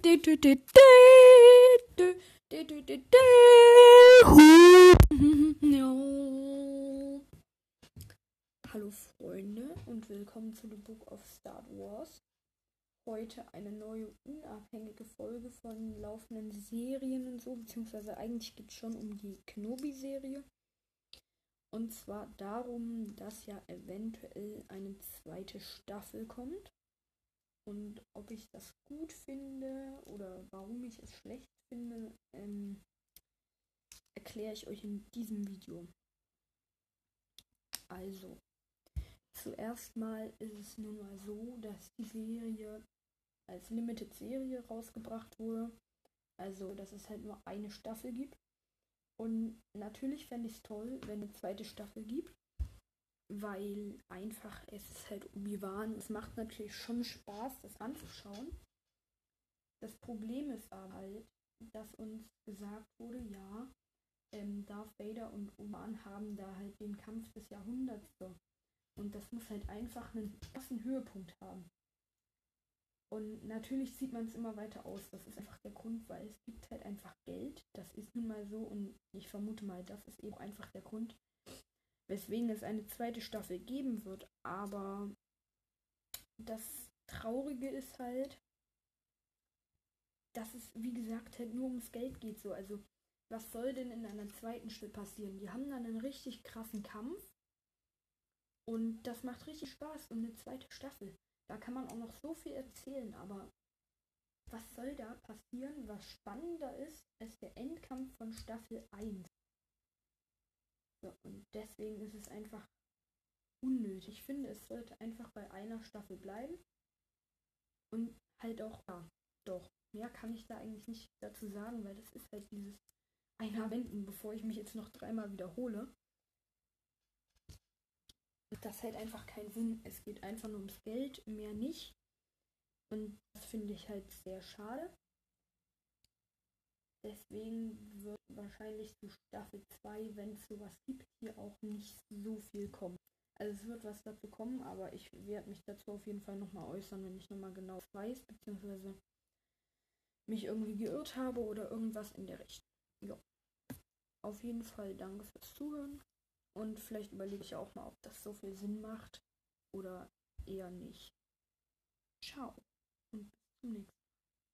Hallo Freunde und willkommen zu The Book of Star Wars. Heute eine neue unabhängige Folge von laufenden Serien und so, beziehungsweise eigentlich geht es schon um die Kenobi-Serie. Und zwar darum, dass ja eventuell eine zweite Staffel kommt. Und ob ich das gut finde oder warum ich es schlecht finde, ähm, erkläre ich euch in diesem Video. Also, zuerst mal ist es nun mal so, dass die Serie als Limited Serie rausgebracht wurde. Also, dass es halt nur eine Staffel gibt. Und natürlich fände ich es toll, wenn eine zweite Staffel gibt. Weil einfach es ist halt Obi-Wan. Es macht natürlich schon Spaß, das anzuschauen. Das Problem ist aber halt, dass uns gesagt wurde, ja, ähm, Darth Vader und Obi-Wan haben da halt den Kampf des Jahrhunderts. Und das muss halt einfach einen krassen Höhepunkt haben. Und natürlich sieht man es immer weiter aus. Das ist einfach der Grund, weil es gibt halt einfach Geld. Das ist nun mal so und ich vermute mal, das ist eben einfach der Grund, weswegen es eine zweite Staffel geben wird. Aber das Traurige ist halt, dass es, wie gesagt, halt nur ums Geld geht so. Also, was soll denn in einer zweiten Staffel passieren? Die haben dann einen richtig krassen Kampf. Und das macht richtig Spaß. Und eine zweite Staffel. Da kann man auch noch so viel erzählen, aber was soll da passieren? Was spannender ist, ist der Endkampf von Staffel 1. Und deswegen ist es einfach unnötig. Ich finde, es sollte einfach bei einer Staffel bleiben. Und halt auch, ja, doch. Mehr kann ich da eigentlich nicht dazu sagen, weil das ist halt dieses einer wenden, bevor ich mich jetzt noch dreimal wiederhole das hält einfach keinen Sinn. Es geht einfach nur ums Geld, mehr nicht. Und das finde ich halt sehr schade. Deswegen wird wahrscheinlich zu Staffel 2, wenn es sowas gibt, hier auch nicht so viel kommen. Also es wird was dazu kommen, aber ich werde mich dazu auf jeden Fall nochmal äußern, wenn ich nochmal genau weiß, beziehungsweise mich irgendwie geirrt habe oder irgendwas in der Richtung. Ja. Auf jeden Fall danke fürs Zuhören. Und vielleicht überlege ich auch mal, ob das so viel Sinn macht oder eher nicht. Ciao und bis zum nächsten Mal.